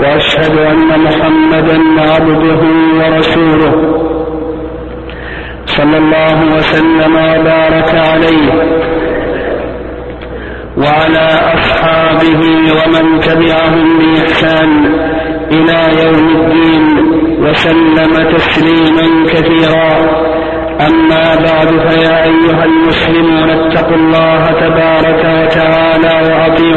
وأشهد أن محمدا عبده ورسوله. صلى الله وسلم وبارك عليه. وعلى أصحابه ومن تبعهم بإحسان إلى يوم الدين وسلم تسليما كثيرا. أما بعد فيا أيها المسلمون اتقوا الله تبارك وتعالى وأطيعوه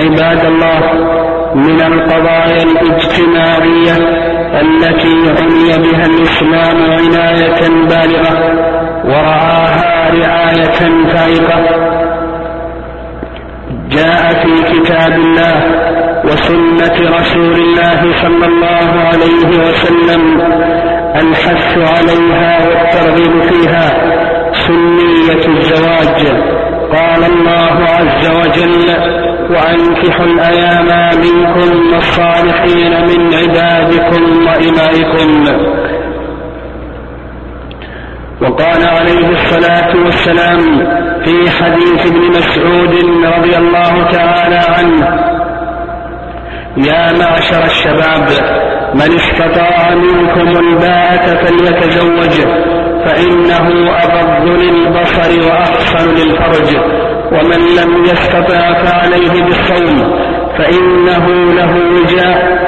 عباد الله من القضايا الاجتماعية التي عني بها الإسلام عناية بالغة ورعاها رعاية فائقة. جاء في كتاب الله وسنة رسول الله صلى الله عليه وسلم الحث عليها والترغيب فيها سنية الزواج. قال الله عز وجل وأنكحوا الأيام منكم والصالحين من عبادكم وإمائكم. وقال عليه الصلاة والسلام في حديث ابن مسعود رضي الله تعالى عنه يا معشر الشباب من استطاع منكم الباءة فليتزوج فإنه أغض للبصر وأحسن للفرج. ومن لم يستطع فعليه بالصوم فإنه له وجاء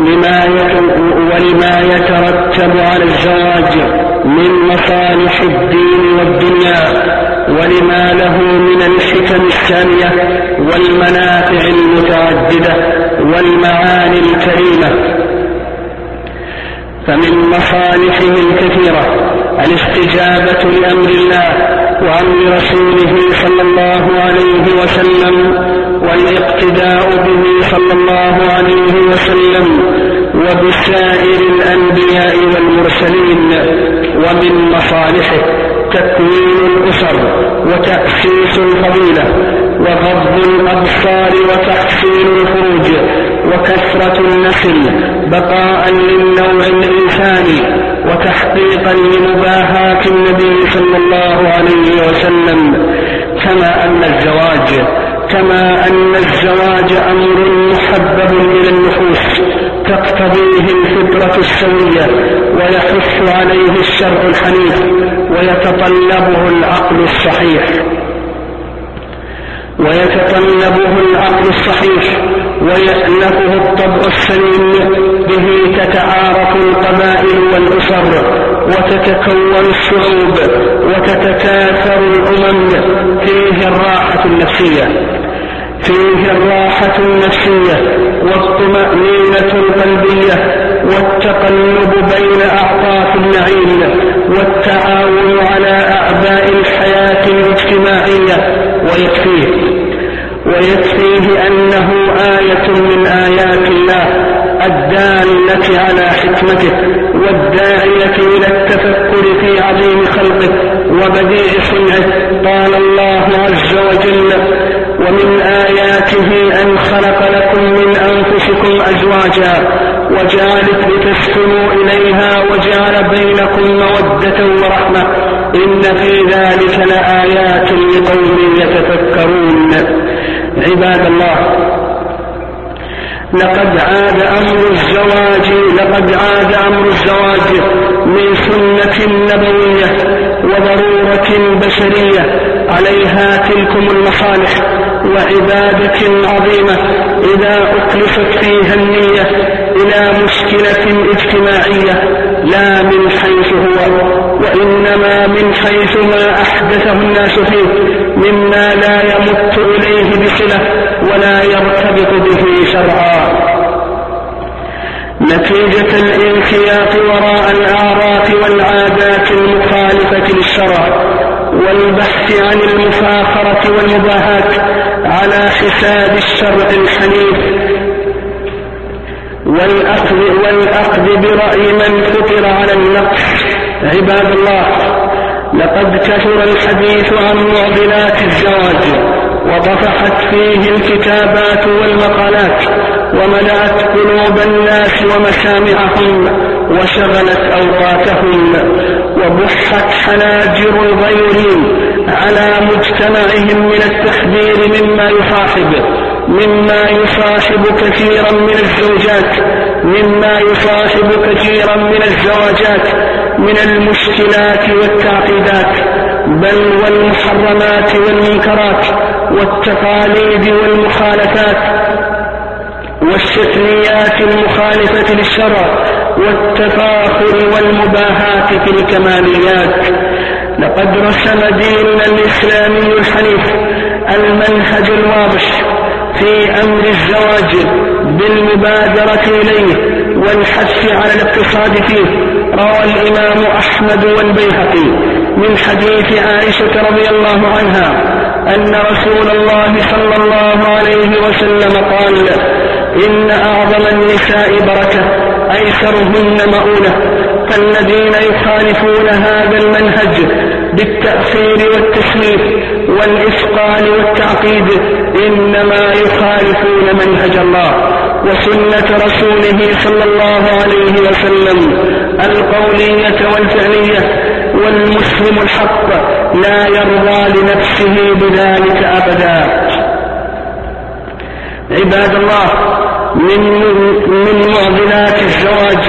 لما ولما يترتب على الزواج من مصالح الدين والدنيا ولما له من الحكم السامية والمنافع المتعددة والمعاني الكريمة. فمن مصالحه الكثيرة الاستجابة لأمر الله وأمر رسوله صلى الله عليه وسلم والاقتداء به صلى الله عليه وسلم وبسائر الأنبياء والمرسلين ومن مصالحه تكوين الأسر وتأسيس الفضيلة وغض الأبصار وتحسين الفروج وكثرة النسل بقاء للنوع الإنساني وتحقيقا لمباهاة النبي صلى الله عليه وسلم كما أن الزواج كما أن الزواج أمر محبب إلى النفوس تقتضيه الفطرة السوية ويحث عليه الشرع الحنيف ويتطلبه العقل الصحيح. ويتطلبه العقل الصحيح. ويألفه الطبع السليم به تتعارف القبائل والأسر وتتكون الشعوب وتتكاثر الأمم فيه الراحة النفسية فيه الراحة النفسية والطمأنينة القلبية والتقلب بين أعطاف النعيم والتعاون على أعباء الحياة الاجتماعية ويكفيه. ويكفيه أنه آية من آيات الله الدالة على حكمته والداعية إلى التفكر في عظيم خلقه وبديع صنعه. قال الله عز وجل ومن آياته أن خلق لكم من أنفسكم أزواجا وجعلت لتسكنوا إليها وجعل بينكم مودة ورحمة. إن في ذلك لآيات لقوم يتفكرون. عباد الله لقد عاد أمر الزواج لقد عاد أمر الزواج من سنة نبوية وضرورة بشرية عليها تلكم المصالح وعبادة عظيمة إذا أخلصت فيها النية إلى مشكلة اجتماعية لا من حيث هو وإنما من حيث ما أحدثه الناس فيه مما لا يمت إليه بصلة ولا يرتبط به شرعا. نتيجة الانخياط وراء الأعراف والعادات المخالفة للشرع والبحث عن المفاخرة والمباهاة على حساب الشرع الحنيف. والأخذ, والأخذ برأي من فطر على النقص عباد الله لقد كثر الحديث عن معضلات الزواج. وطفحت فيه الكتابات والمقالات وملأت قلوب الناس ومسامعهم وشغلت أوقاتهم وبحت حناجر الغيرين على مجتمعهم من التحذير مما يصاحب مما يصاحب كثيرا من الزوجات مما يصاحب كثيرا من الزواجات من المشكلات والتعقيدات بل والمحرمات والمنكرات. والتقاليد والمخالفات والشتميات المخالفة للشرع والتفاخر والمباهاة في الكماليات. لقد رسم ديننا الإسلامي الحنيف المنهج الواضح في أمر الزواج بالمبادرة إليه والحث على الاقتصاد فيه. روى الإمام أحمد والبيهقي من حديث عائشة رضي الله عنها أن رسول الله صلى الله عليه وسلم قال إن أعظم النساء بركة أيسرهن مؤونة فالذين يخالفون هذا المنهج بالتأخير والتسويف والإثقال والتعقيد إنما يخالفون منهج الله وسنة رسوله صلى الله عليه وسلم القولية والفعلية والمسلم الحق لا يرضى لنفسه بذلك أبدا. عباد الله من من معضلات الزواج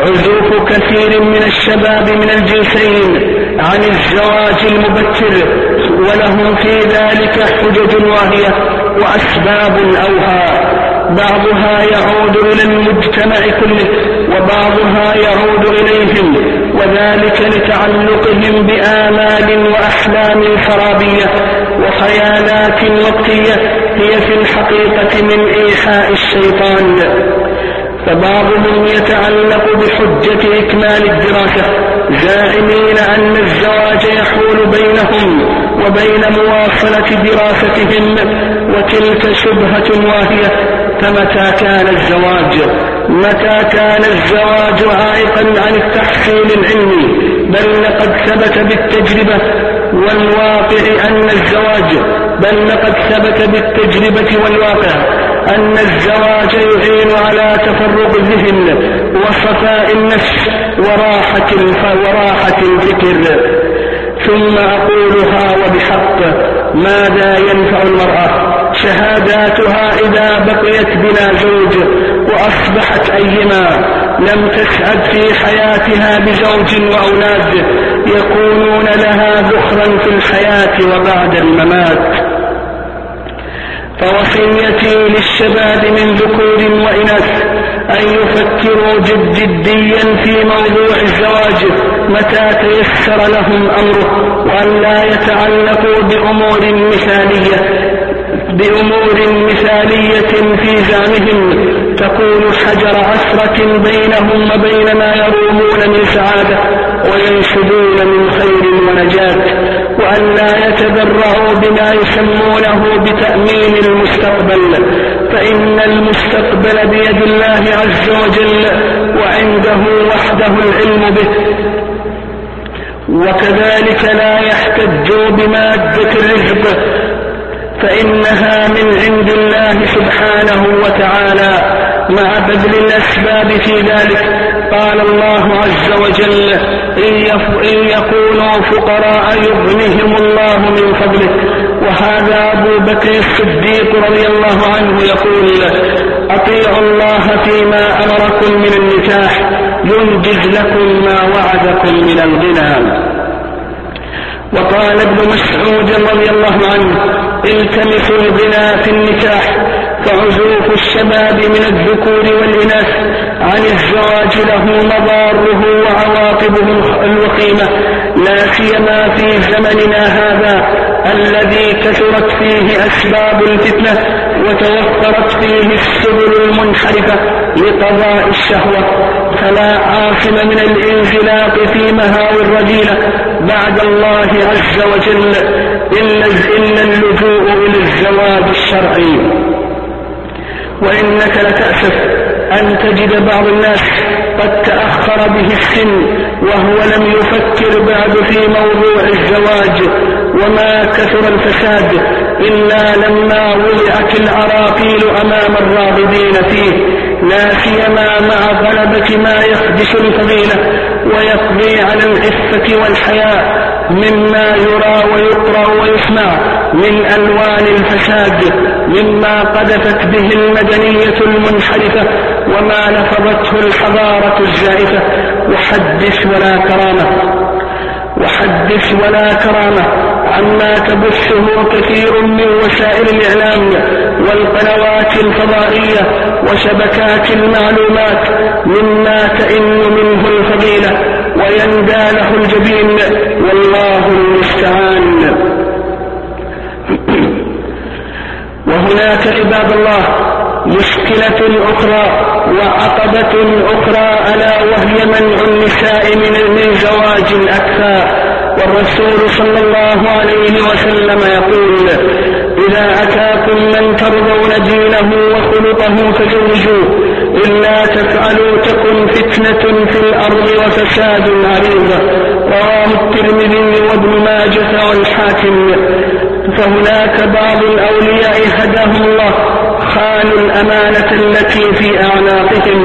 عزوف كثير من الشباب من الجنسين عن الزواج المبكر ولهم في ذلك حجج واهية وأسباب أوهى. بعضها يعود إلى المجتمع كله وبعضها يعود إليهم وذلك لتعلقهم بآمال خرابية وخيالات وقتية هي في الحقيقة من إيحاء الشيطان. فبعضهم يتعلق بحجة إكمال الدراسة زاعمين أن الزواج يحول بينهم وبين مواصلة دراستهم وتلك شبهة واهية. فمتى كان الزواج؟ متى كان الزواج عائقا عن التحصيل العلمي؟ بل لقد ثبت بالتجربة والواقع أن الزواج بل لقد ثبت بالتجربة والواقع أن الزواج يعين على تفرغ الذهن وصفاء النفس وراحة وراحة الفكر. ثم أقولها وبحق ماذا ينفع المرأة؟ شهاداتها إذا بقيت بلا زوج وأصبحت أيما لم تسعد في حياتها بزوج وأولاد يكونون لها ذخرا في الحياة وبعد الممات. فوصيتي للشباب من ذكور وإناث أن يفكروا جد جديا في موضوع الزواج متى تيسر لهم أمره وأن لا يتعلقوا بأمور مثالية بأمور مثالية في زعمهم. تكون حجر عسرة بينهم وبين ما يرومون من سعادة وينشدون من خير ونجاة وأن لا يتبرعوا بما يسمونه بتأمين المستقبل فإن المستقبل بيد الله عز وجل وعنده وحده العلم به. وكذلك لا يحتجوا بمادة الرزق فإنها من عند الله سبحانه وتعالى. مع بذل الأسباب في ذلك قال الله عز وجل إن يكونوا فقراء يغنهم الله من فضله. وهذا أبو بكر الصديق رضي الله عنه يقول أطيعوا الله فيما أمركم من النكاح ينجز لكم ما وعدكم من الغنى. وقال ابن مسعود رضي الله عنه التمسوا الغنى في النكاح فعزوف الشباب من الذكور والإناث عن الزواج له مضاره وعواقبه الوخيمة. لا سيما في زمننا هذا الذي كثرت فيه أسباب الفتنة وتوفرت فيه السبل المنحرفة لقضاء الشهوة. فلا عاصم من الإنزلاق في مهاوي الرذيلة. بعد الله عز وجل إلا, إلا اللجوء إلى الزواج الشرعي. وإنك لتأسف أن تجد بعض الناس قد تأخر به السن وهو لم يفكر بعد في موضوع الزواج وما كثر الفساد إلا لما وضعت العراقيل أمام الراغبين فيه لا سيما مع غلبة ما يخدش الفضيلة ويقضي على العفة والحياء. مما يرى ويقرأ ويسمع من ألوان الفساد مما قذفت به المدنية المنحرفة وما لفظته الحضارة الزائفة. وحدث ولا كرامة وحدث ولا كرامة. عما تبثه كثير من وسائل الإعلام والقنوات الفضائية وشبكات المعلومات مما تئن منه الفضيلة. ويندى له الجبين والله المستعان. وهناك عباد الله مشكلة أخرى وعقبة أخرى ألا وهي منع النساء من زواج الأكفاء. والرسول صلى الله عليه وسلم يقول إذا أتاكم من ترضون دينه وخلقه فزوجوه. إلا تفعلوا تكن فتنة في الأرض وفساد عريض. رواه الترمذي وابن ماجة والحاكم. فهناك بعض الأولياء هداهم الله خانوا الأمانة التي في أعناقهم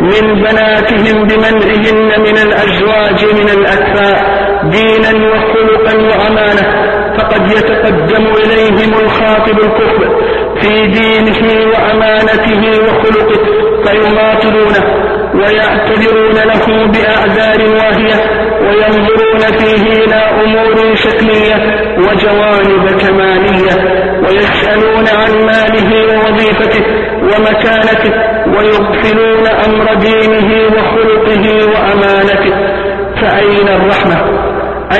من بناتهم بمنعهن من الأزواج من الأكفاء دينا وخلقا وأمانة. فقد يتقدم إليهم الخاطب الكفر في دينه وأمانته وخلقه. فيماطلونه ويعتذرون له بأعذار واهية وينظرون فيه إلى أمور شكلية وجوانب كمالية ويسألون عن ماله ووظيفته ومكانته ويغفلون أمر دينه وخلقه وأمانته فأين الرحمة؟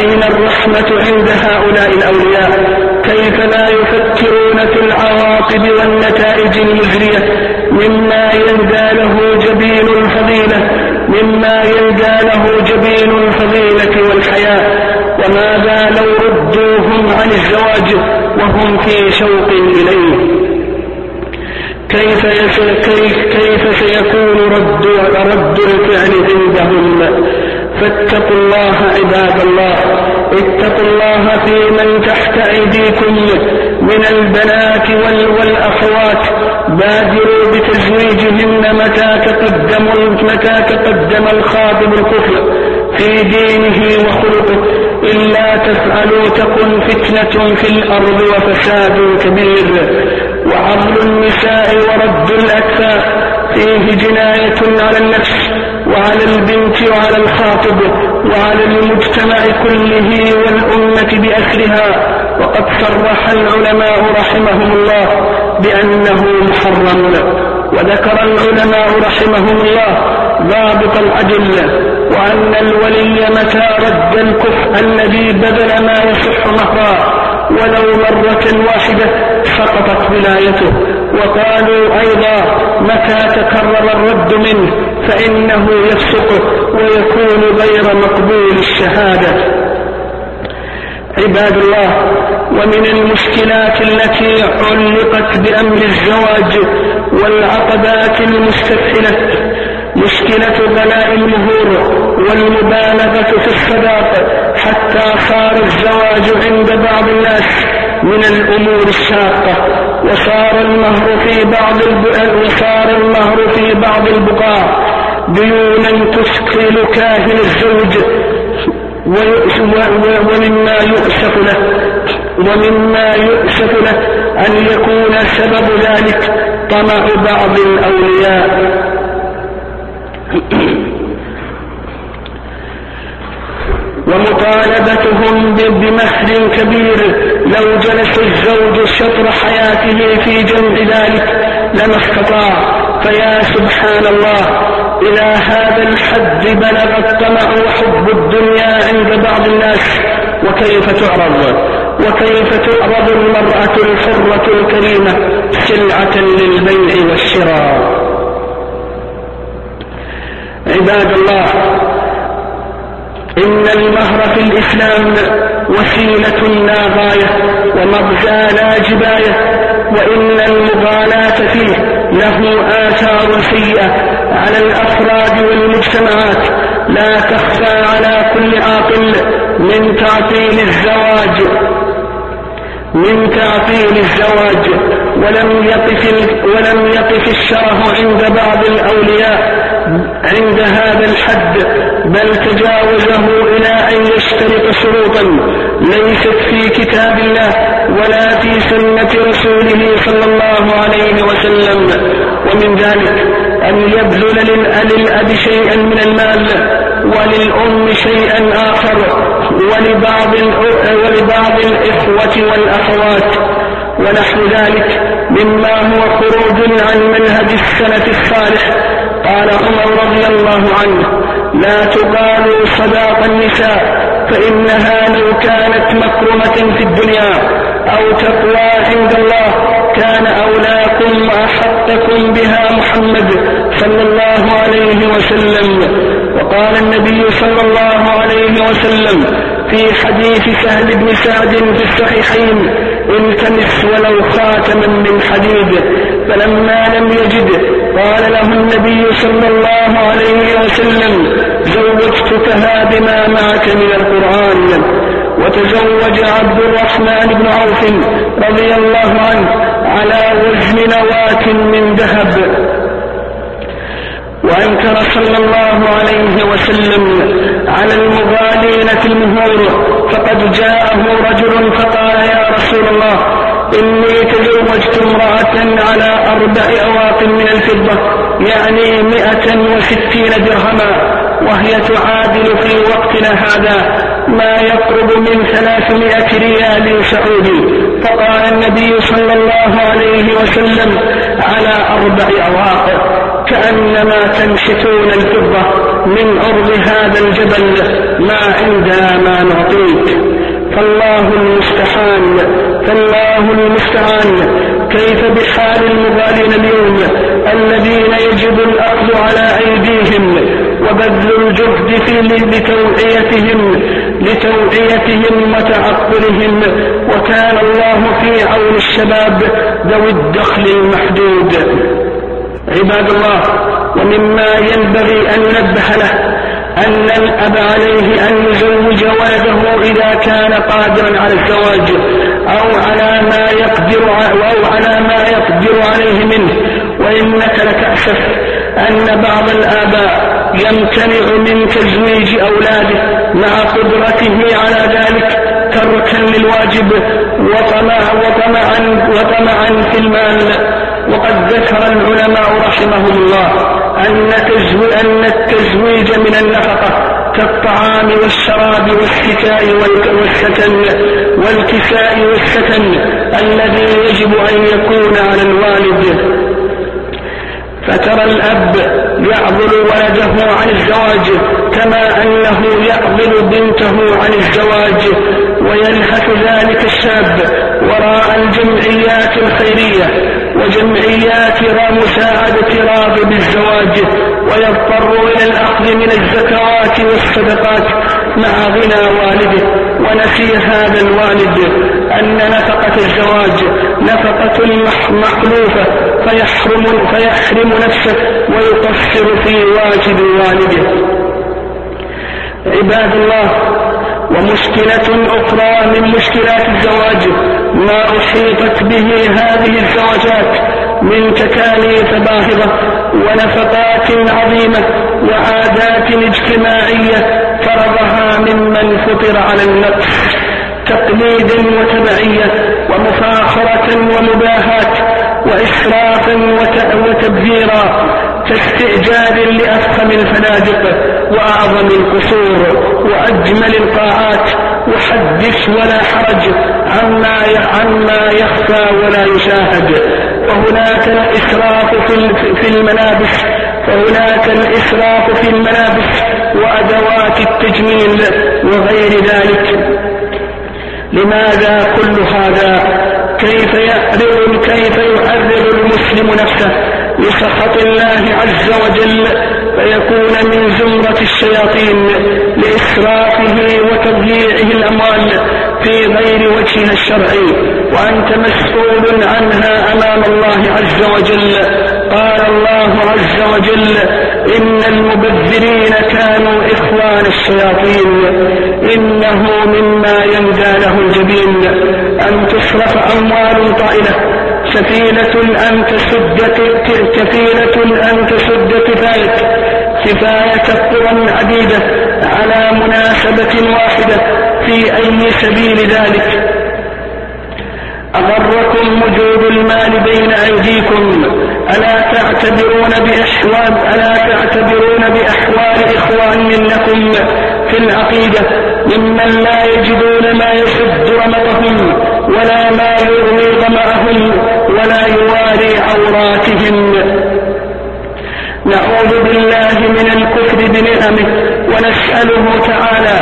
أين الرحمة عند هؤلاء الأولياء؟ كيف لا يفكرون في العواقب والنتائج المزرية مما يندى له جبين الفضيلة مما يندى له جبين الفضيلة والحياة. وماذا لو ردوهم عن الزواج وهم في شوق إليه؟ كيف, كيف, كيف سيكون رد, رد الفعل عندهم؟ فاتقوا الله عباد الله اتقوا الله في من تحت أيديكم. من البنات والأخوات بادروا بتزويجهن متى تقدم متى تقدم الخاطب الكفر في دينه وخلقه. إلا تفعلوا تكن فتنة في الأرض وفساد كبير. وعضل النساء ورد الأكفاء. فيه جناية على النفس وعلى البنت وعلى الخاطب وعلى المجتمع كله والأمة بأسرها وقد صرح العلماء رحمهم الله بأنه محرم وذكر العلماء رحمهم الله ضابط العدل وأن الولي متى رد الكفء الذي بذل ما يصح مهرا ولو مرة واحدة سقطت ولايته. وقالوا أيضا متى تكرر الرد منه فإنه يفسق ويكون غير مقبول الشهادة. عباد الله ومن المشكلات التي علقت بأمر الزواج والعقبات المستفحلة مشكلة غلاء المهور والمبالغة في الصداق حتى صار الزواج عند بعض الناس من الأمور الشاقة وصار المهر في بعض وصار المهر في بعض البقاع ديونا تثقل كاهن الزوج ومما يؤسف له ومما يؤسف له أن يكون سبب ذلك طمع بعض الأولياء. ومطالبتهم بمهر كبير لو جلس الزوج شطر حياته في جنب ذلك لما استطاع فيا سبحان الله إلى هذا الحد بلغ الطمع وحب الدنيا عند بعض الناس. وكيف تعرض؟ وكيف تعرض المرأة الحرة الكريمة سلعة للبيع والشراء؟ عباد الله إن المهر في الإسلام وسيلة لا غاية ومغزى لا جباية وإن المغالاة فيه له آثار سيئة على الأفراد والمجتمعات. لا تخفى على كل عاقل من تعطيل الزواج من تعطيل الزواج. ولم يقف ولم يقف الشره عند بعض الأولياء عند هذا الحد. بل تجاوزه إلى أن يشترط شروطا ليست في كتاب الله ولا في سنة رسوله صلى الله عليه وسلم. ومن ذلك أن يبذل للأب شيئا من المال وللأم شيئا آخر ولبعض, ولبعض الإخوة والأخوات. ونحو ذلك مما هو خروج عن منهج السلف الصالح. قال عمر رضي الله عنه لا تقالوا صداق النساء فإنها لو كانت مكرمة في الدنيا أو تقوى عند الله كان أولاكم وأحقكم بها محمد صلى الله عليه وسلم. وقال النبي صلى الله عليه وسلم في حديث سهل بن سعد في الصحيحين التمس ولو خاتما من حديد فلما لم يجد قال له النبي صلى الله عليه وسلم زوجتكها بما معك من القرآن. وتزوج عبد الرحمن بن عوف رضي الله عنه على وزن نواة من ذهب. وأنكر صلى الله عليه وسلم على المغالين في المهور فقد جاءه رجل فقال يا رسول الله إني تزوجت امرأة على أربع أواق من الفضة يعني مئة وستين درهما وهي تعادل في وقتنا هذا ما يقرب من ثلاثمائة ريال سعودي. فقال النبي صلى الله عليه وسلم على أربع أواق كأنما تنشتون الفضة من أرض هذا الجبل ما عندنا ما نعطيك. فالله المستعان. فالله المستعان. كيف بحال المغالين اليوم؟ الذين يجب الأخذ على أيديهم وبذل الجهد في لتوعيتهم لتوعيتهم وتعقلهم. وكان الله في عون الشباب ذوي الدخل المحدود. عباد الله ومما ينبغي أن ننبه له أن الأب عليه أن يزوج ولده إذا كان قادرا على الزواج أو على ما يقدر أو على ما يقدر عليه منه. وإنك لتأسف أن بعض الآباء يمتنع من تزويج أولاده مع قدرته على ذلك. تركا للواجب وطمعا وطمعا وطمعا في المال. وقد ذكر العلماء رحمهم الله أن, أن التزويج من النفقة كالطعام والشراب والسكاء والسكن والكساء والسكن الذي يجب أن يكون على الوالد. فترى الأب يعضل ولده عن الزواج كما أنه يعضل بنته عن الزواج. ويلهث ذلك الشاب وراء الجمعيات الخيرية وجمعيات مساعدة راغب الزواج ويضطر إلى الأخذ من الزكوات والصدقات مع غنى والده. ونسي هذا الوالد أن نفقة الزواج نفقة مخلوفة فيحرم, فيحرم نفسه ويقصر في واجب والده. عباد الله ومشكلة أخرى من مشكلات الزواج ما أحيطت به هذه الزواجات من تكاليف باهظة ونفقات عظيمة وعادات اجتماعية فرضها ممن فطر على النفس تقليدا وتبعية ومفاخرة ومباهاة وإسرافا وتبذيرا كاستئجار لأفخم الفنادق وأعظم القصور وأجمل القاعات وحدث ولا حرج عما عما يخفى ولا يشاهد. وهناك الإسراف في الملابس وهناك الإسراف في الملابس وأدوات التجميل وغير ذلك. لماذا كل هذا؟ كيف يحذر كيف يحذر المسلم نفسه لسخط الله عز وجل فيكون من زمرة الشياطين لإسرافه وتضييعه الأموال في غير وجهها الشرعي وأنت مسؤول عنها أمام الله عز وجل. قال الله عز وجل إن المبذرين كانوا إخوان الشياطين. إنه مما يندى له الجبين. أن تصرف أموال طائلة. سفينة أن تسد كفيلة أن تسد كفاية. كفاية قرى عديدة على مناسبة واحدة في أي سبيل ذلك. أغركم وجود المال بين أيديكم. تعتبرون بأحوال ألا تعتبرون بأحوال إخوان لكم في العقيدة؟ ممن لا يجدون ما يسد رمقهم ولا ما يغني ظمأهم ولا يواري عوراتهم. نعوذ بالله من الكفر بنعمه ونسأله تعالى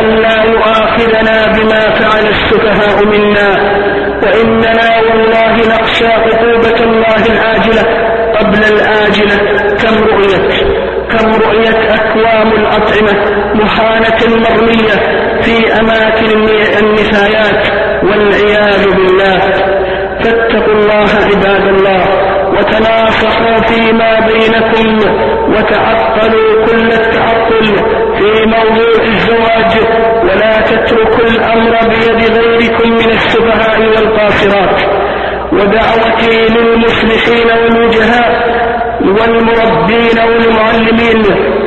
ألا يؤاخذنا بما فعل السفهاء منا. وإننا والله نخشى عقوبة الله العاجلة قبل الآجلة كم رؤيت كم رؤيت أكوام الأطعمة محانة مرمية في أماكن النفايات والعياذ بالله؟ فاتقوا الله عباد الله وتناصحوا فيما بينكم وتعقلوا كل التعقل في موضوع الزواج ولا تتركوا الأمر بيد غيركم من السفهاء والقاصرات. ودعوتي للمصلحين والوجهاء والمربين والمعلمين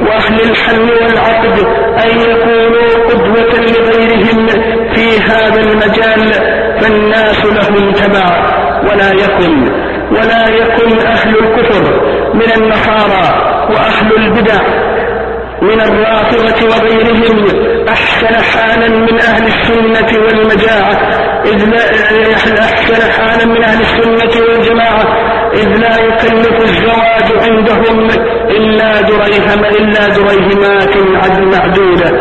وأهل الحل والعقد أن يكونوا قدوة لغيرهم في هذا المجال فالناس لهم تبع. ولا يكن ولا يكن أهل الكفر من النصارى وأهل البدع من الرافضة وغيرهم أحسن حالا من أهل السنة والمجاعة إذ أحسن حالا من أهل السنة والجماعة إذ لا يكلف الزواج عندهم إلا دريهم إلا دريهمات معدودة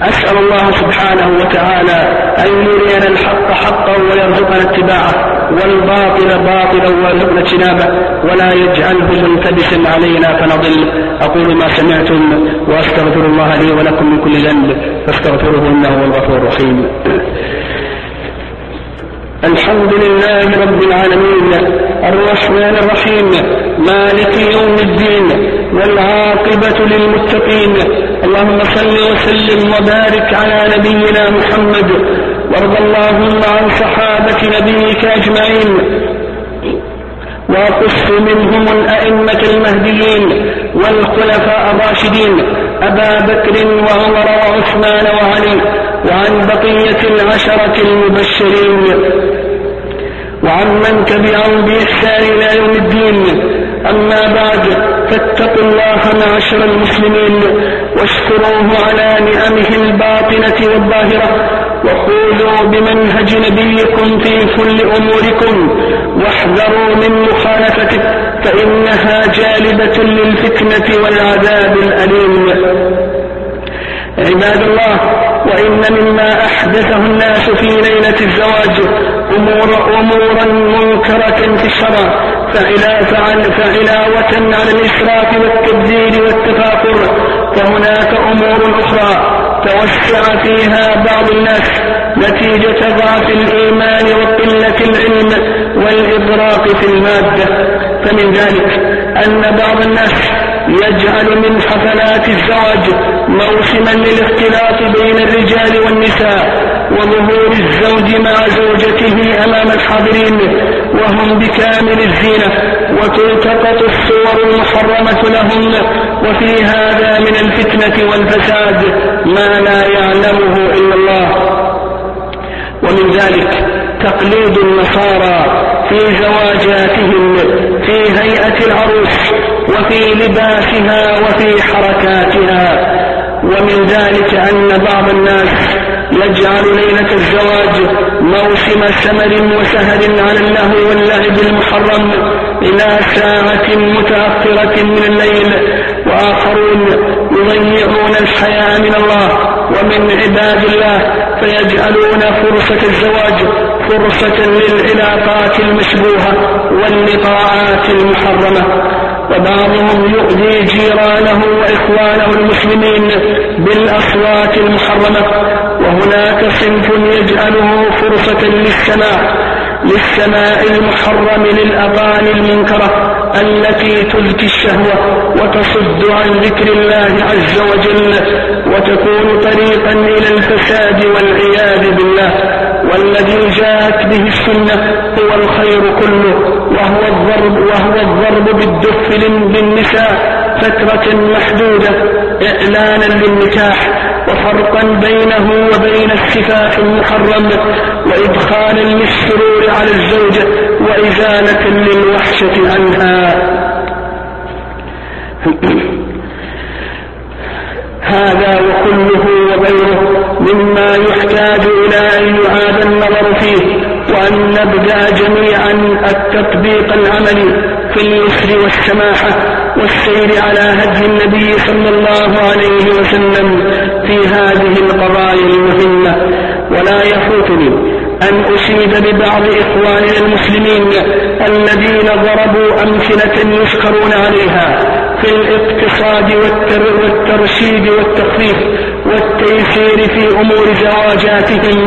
أسأل الله سبحانه وتعالى أن يرينا الحق حقا ويرزقنا اتباعه والباطل باطلا ويرزقنا اجتنابه ولا يجعله ملتبسا علينا فنضل. أقول ما سمعتم وأستغفر الله لي ولكم من كل ذنب فاستغفروه إنه هو الغفور الرحيم. الحمد لله رب العالمين الرحمن الرحيم مالك يوم الدين والعاقبة للمتقين. اللهم صل وسلم وبارك على نبينا محمد. وارض اللهم عن صحابة نبيك أجمعين. وقص منهم الأئمة المهديين والخلفاء الراشدين أبا بكر وعمر وعثمان وعلي. وعن بقية العشرة المبشرين وعن من تبعهم بإحسان إلى يوم الدين. أما بعد فاتقوا الله معشر المسلمين واشكروه على نعمه الباطنة والظاهرة. وخذوا بمنهج نبيكم في كل أموركم واحذروا من مخالفته فإنها جالبة للفتنة والعذاب الأليم. عباد الله وإن مما أحدثه الناس في ليلة الزواج أمور أمورا منكرة في الشرع فعلاوة على الإسراف والتبذير والتفاخر. فهناك أمور أخرى توسع فيها بعض الناس نتيجة ضعف الإيمان وقلة العلم والإغراق في المادة. فمن ذلك أن بعض الناس يجعل من حفلات الزواج موسما للاختلاط بين الرجال والنساء وظهور الزوج مع زوجته أمام الحاضرين وهم بكامل الزينة وتلتقط الصور المحرمة لهم وفي هذا من الفتنة والفساد ما لا يعلمه إلا الله. ومن ذلك تقليد النصارى في زواجاتهم في هيئة العروس وفي لباسها وفي حركاتها. ومن ذلك أن بعض الناس يجعل ليلة الزواج موسم سمر وسهر على اللهو واللعب المحرم إلى ساعة متأخرة من الليل وآخرون يضيعون الحياة من الله. ومن عباد الله فيجعلون فرصة الزواج فرصة للعلاقات المشبوهة واللقاءات المحرمة. وبعضهم يؤذي جيرانه وإخوانه المسلمين بالأصوات المحرمة. وهناك صنف يجعله فرصة للسماع للسماء المحرم للأغاني المنكرة. التي تلقي الشهوة وتصد عن ذكر الله عز وجل وتكون طريقا إلى الفساد والعياذ بالله. والذي جاءت به السنة هو الخير كله وهو الضرب وهو الضرب بالدف للنساء فترة محدودة إعلانا للنكاح وفرقا بينه وبين السفاح المحرم وإدخالا للسرور على الزوجة وإزالة للوحشة عنها. هذا وكله وغيره مما يحتاج إلى أن يعاد النظر فيه وأن نبدأ جميعا التطبيق العملي في اليسر والسماحة والسير على هدي النبي صلى الله عليه وسلم في هذه القضايا المهمة. ولا يفوتني أن أشيد ببعض إخواننا المسلمين الذين ضربوا أمثلة يشكرون عليها في الاقتصاد والترشيد والتخفيف والتيسير في أمور زواجاتهم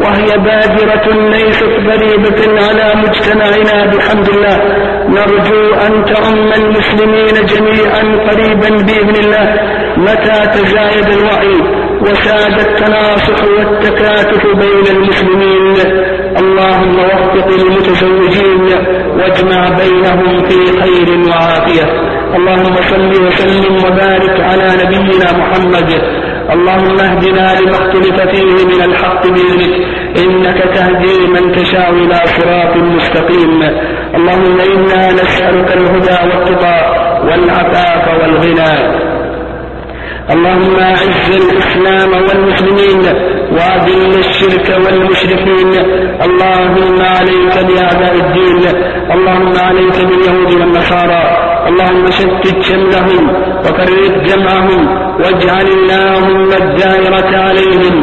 وهي بادرة ليست غريبة على مجتمعنا بحمد الله. نرجو أن تعم المسلمين جميعا قريبا بإذن الله. متى تزايد الوعي؟ وساد التناصح والتكاتف بين المسلمين. اللهم وفق المتزوجين واجمع بينهم في خير وعافية. اللهم صل وسلم وبارك على نبينا محمد. اللهم اهدنا لما اختلف فيه من الحق بإذنك إنك تهدي من تشاء إلى صراط مستقيم. اللهم إنا نسألك الهدى والتقى والعفاف والغنى. اللهم أعز الإسلام والمسلمين وأذل الشرك والمشركين. اللهم عليك بأعداء الدين. اللهم عليك باليهود والنصارى. اللهم شتت شملهم وفرق جمعهم واجعل اللهم الدائرة عليهم.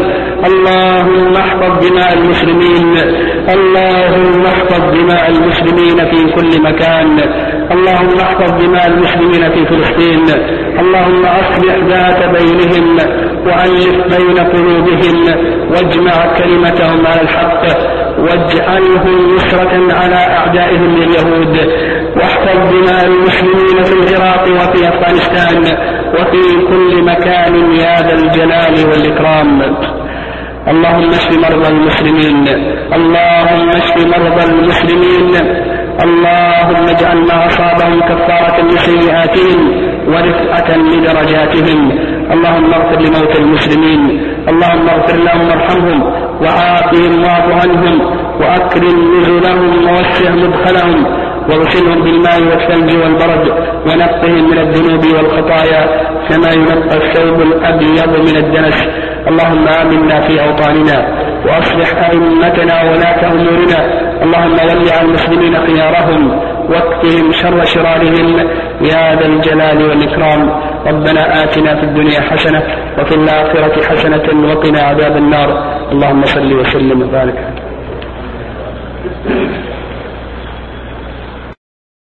اللهم احفظ دماء المسلمين. اللهم احفظ دماء المسلمين في كل مكان. اللهم احفظ دماء المسلمين في فلسطين. اللهم أصلح ذات بينهم وألف بين قلوبهم. واجمع كلمتهم على الحق. واجعلهم نصرة على أعدائهم لليهود. واحفظ دماء المسلمين في العراق وفي أفغانستان. وفي كل مكان يا ذا الجلال والإكرام. اللهم اشف مرضى المسلمين. اللهم اشف مرضى المسلمين. اللهم اجعل ما أصابهم كفارة لسيئاتهم ورفعة لدرجاتهم. اللهم اغفر لموتى المسلمين. اللهم اغفر لهم وارحمهم وعافهم واعف عنهم وأكرم نزلهم ووسع مدخلهم واغسلهم بالماء والثلج والبرد ونقهم من الذنوب والخطايا كما ينقى الثوب الأبيض من الدنس. اللهم آمنا في أوطاننا. وأصلح أئمتنا ولاة أمورنا. اللهم ول على المسلمين خيارهم واكفهم شر شرارهم. يا ذا الجلال والإكرام. ربنا آتنا في الدنيا حسنة وفي الآخرة حسنة وقنا عذاب النار. اللهم صل وسلم وبارك.